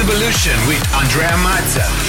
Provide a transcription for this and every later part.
Evolution with Andrea Mazza.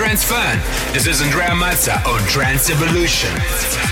Fun. This is Andrea Mazza on Trance Evolution.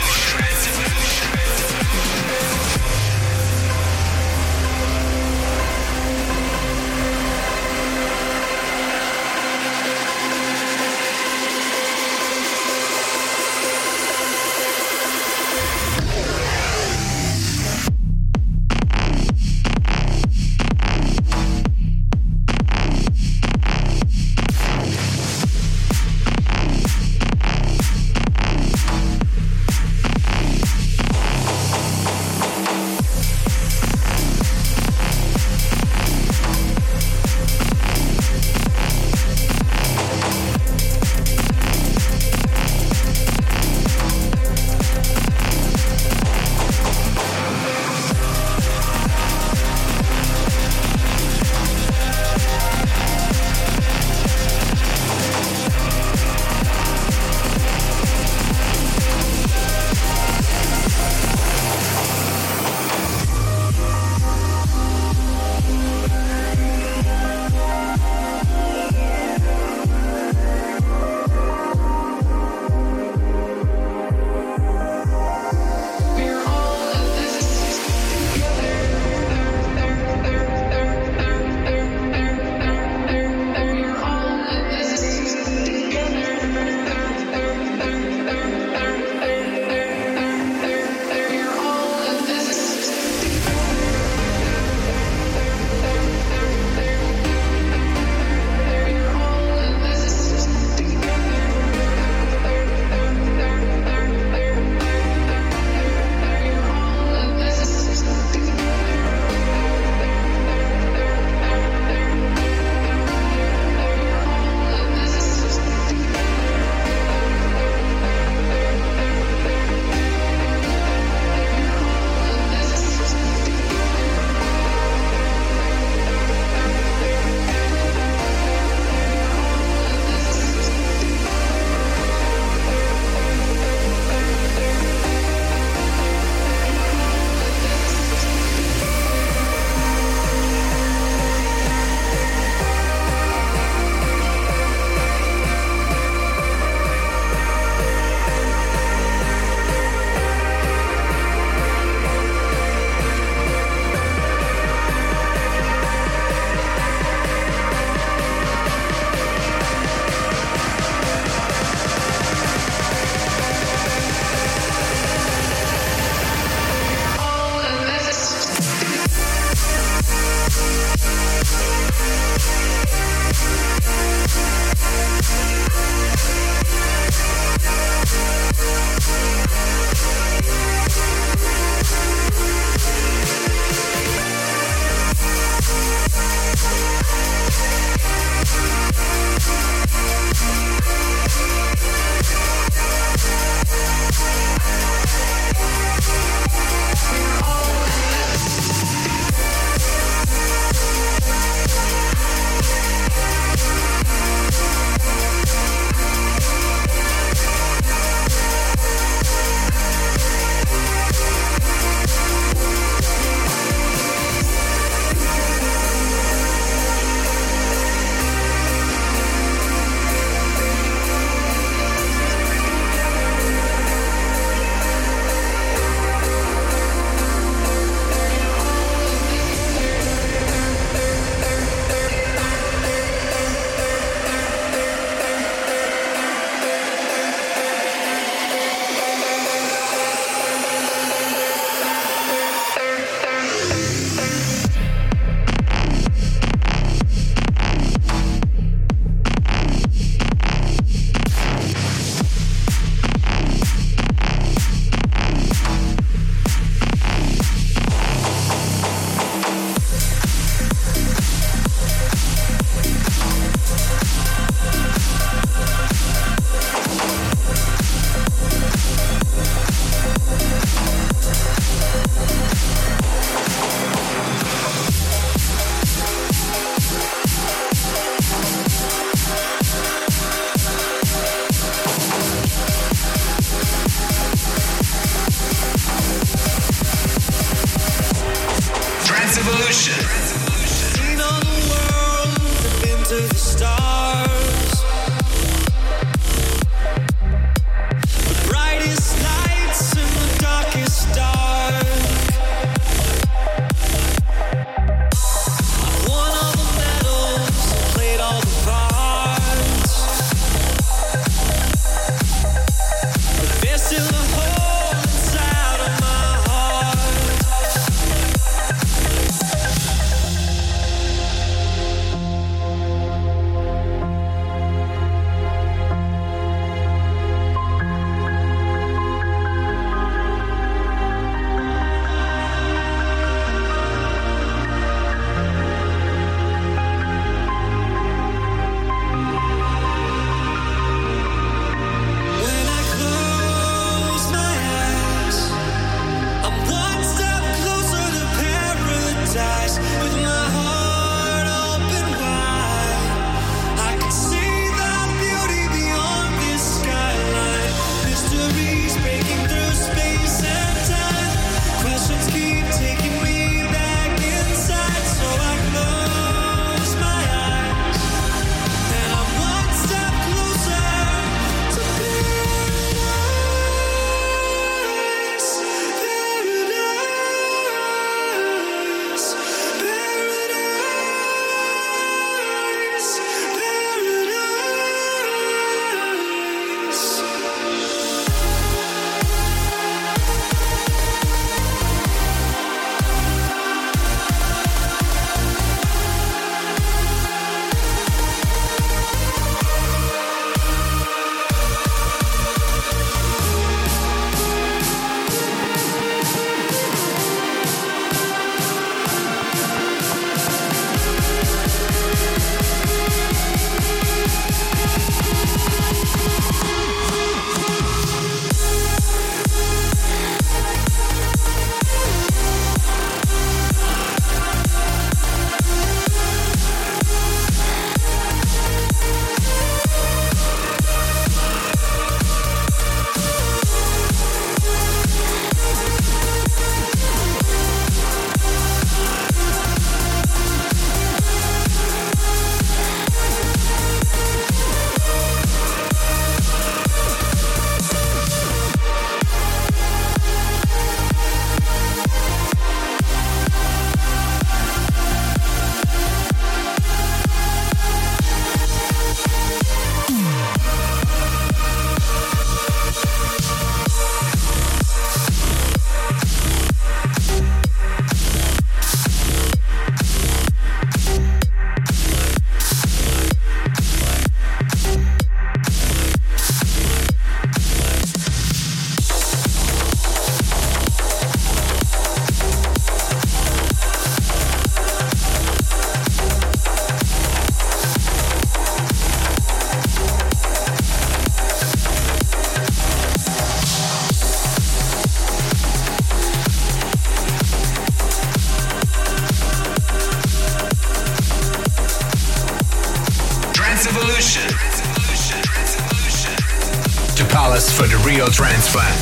Transfer.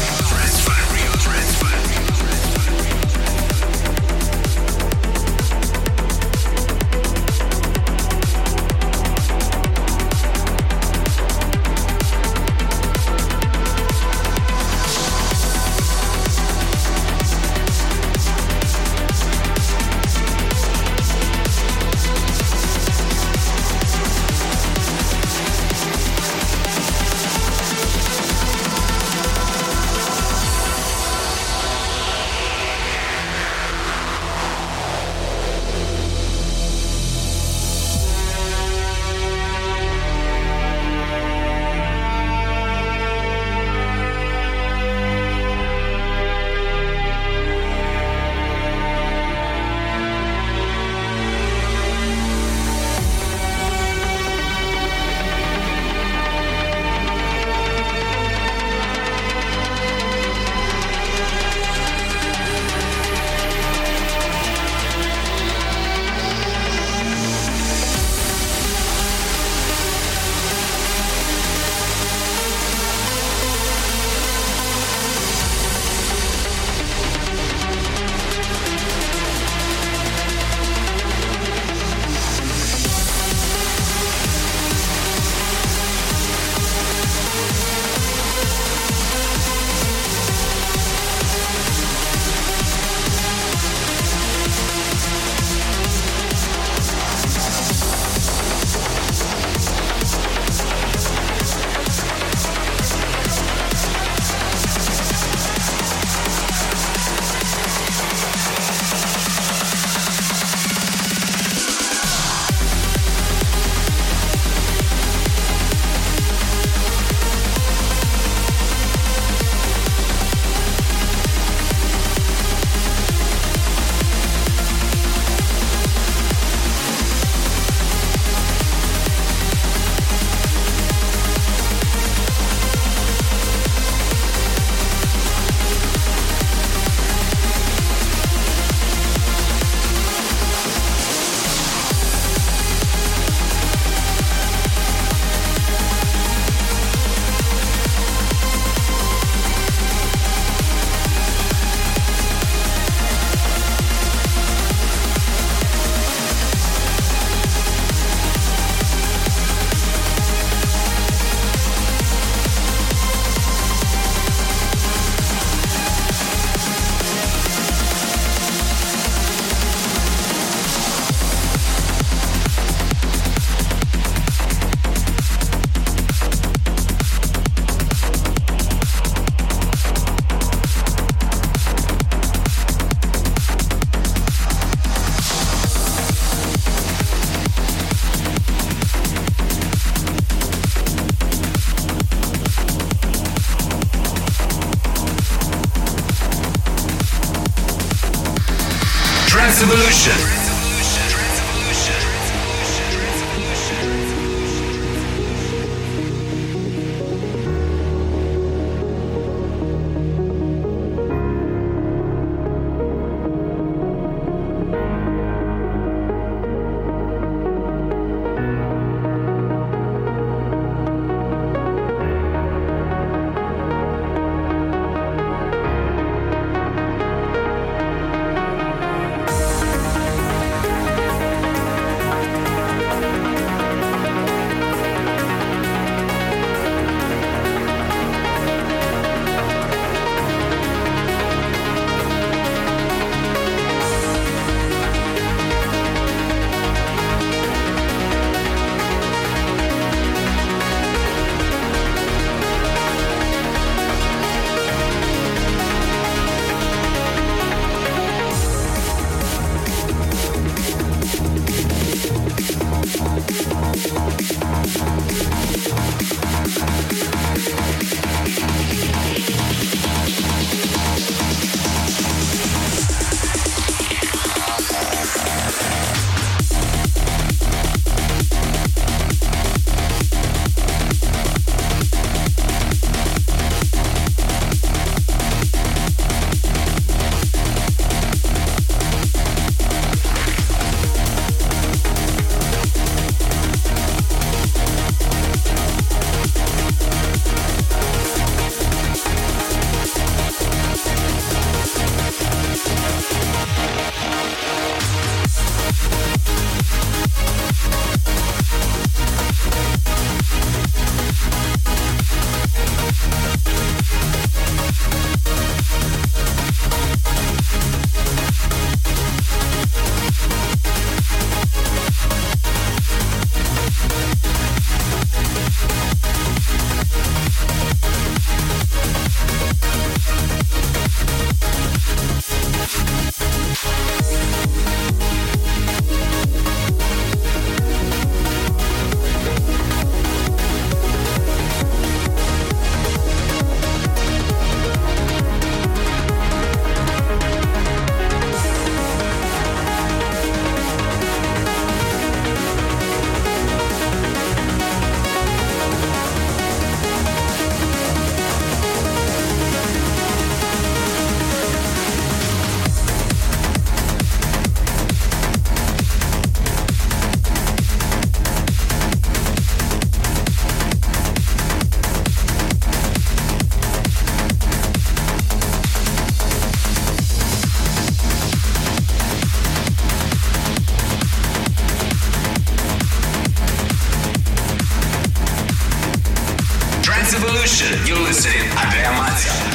You're listening, Andrea Mazza.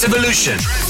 Trance Evolution.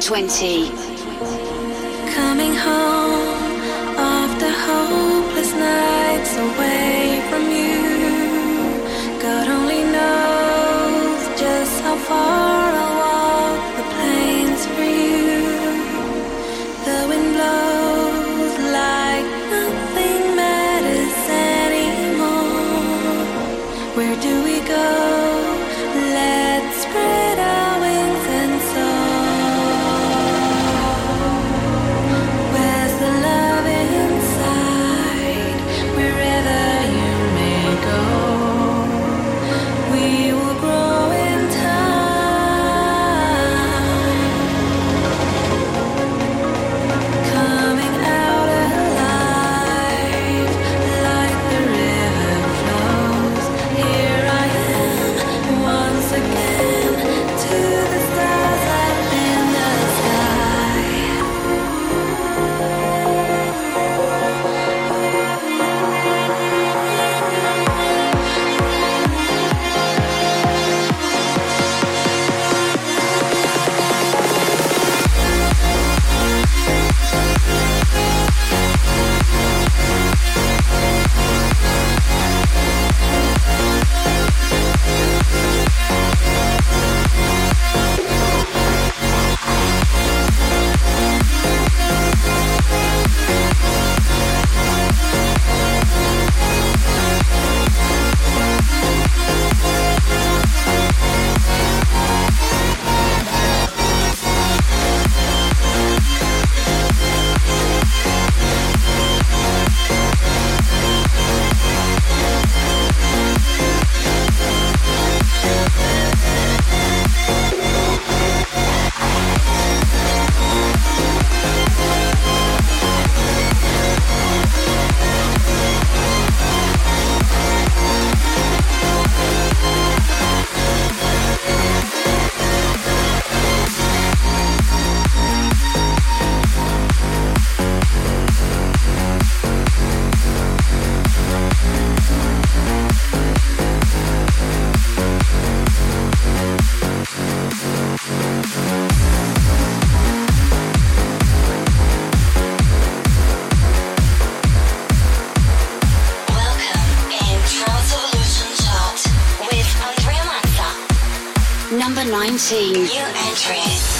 20. 19. New entry.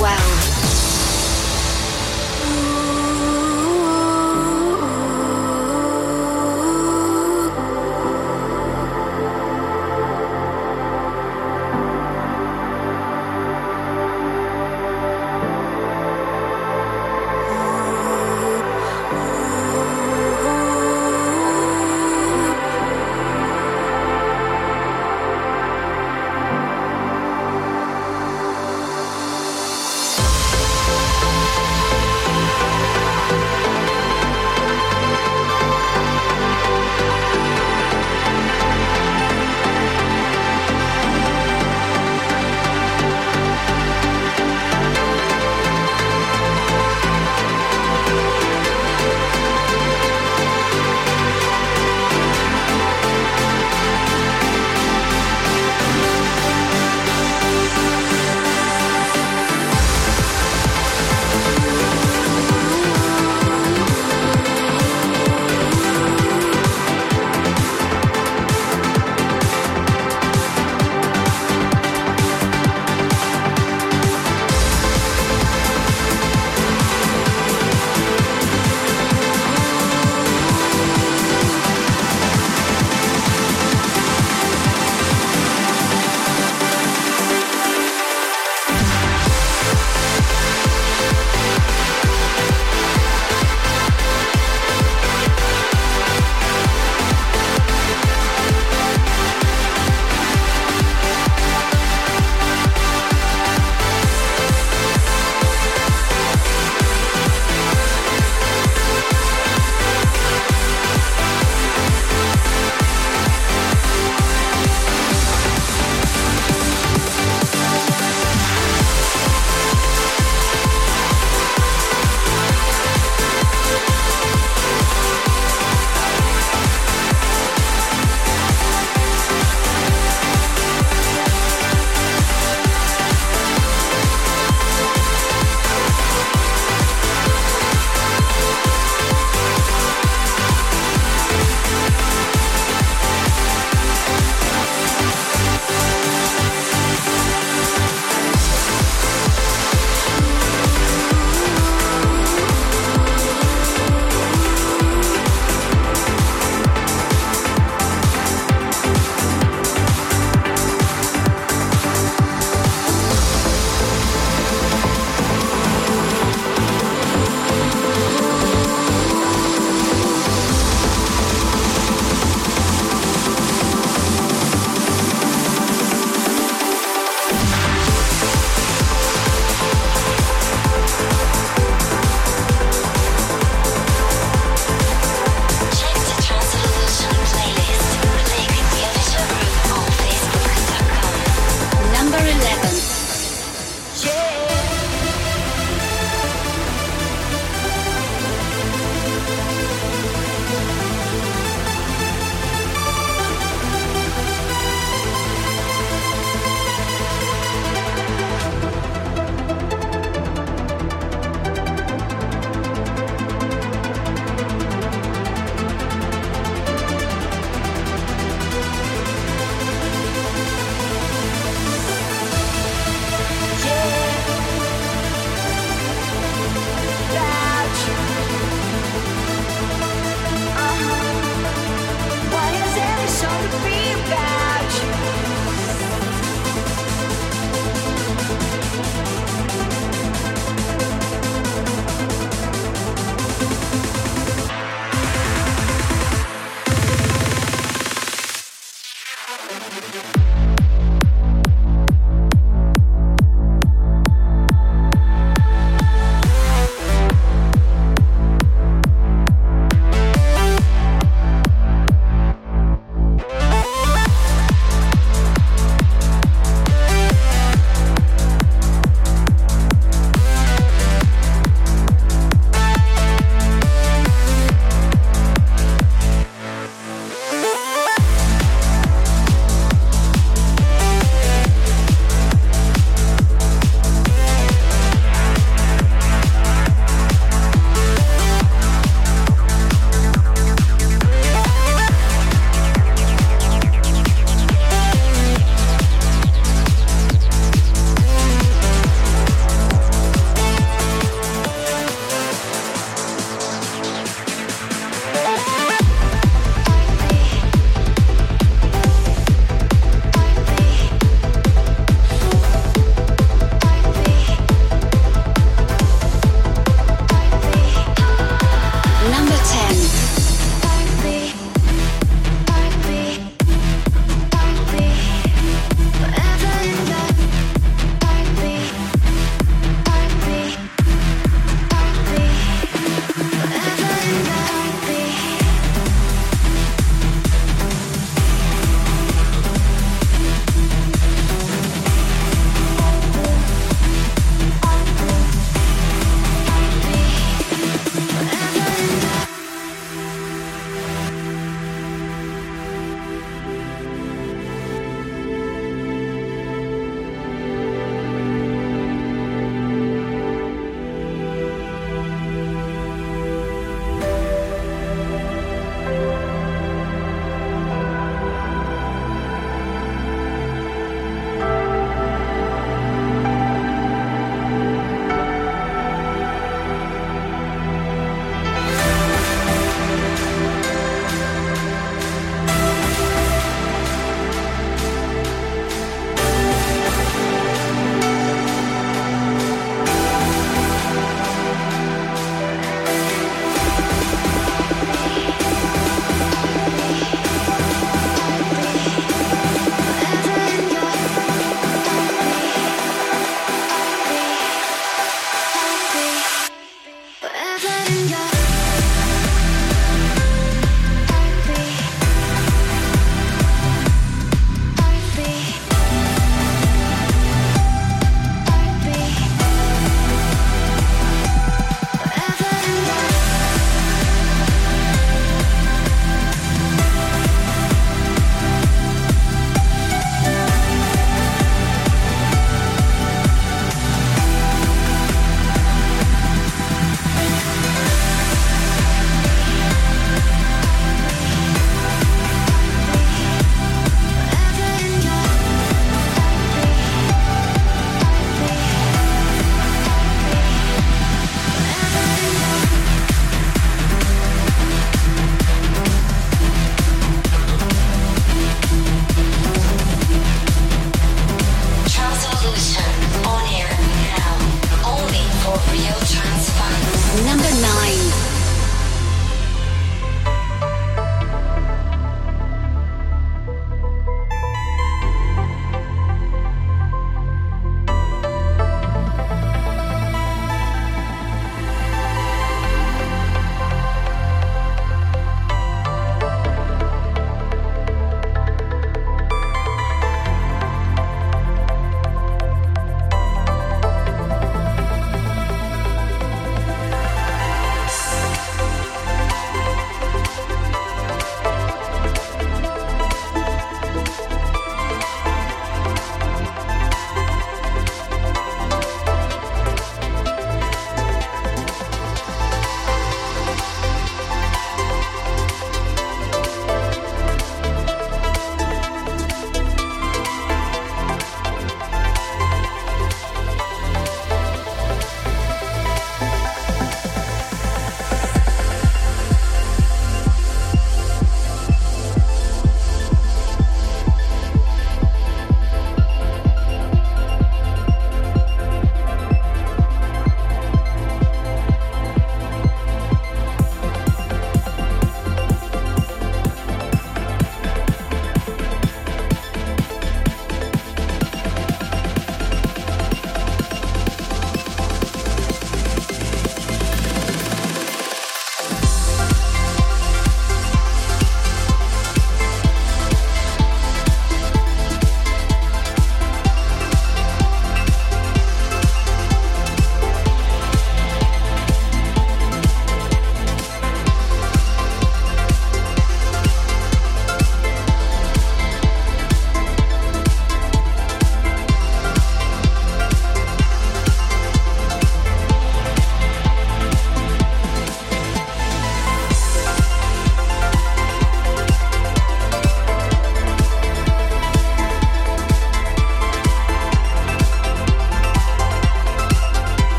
well.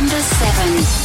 Number 7.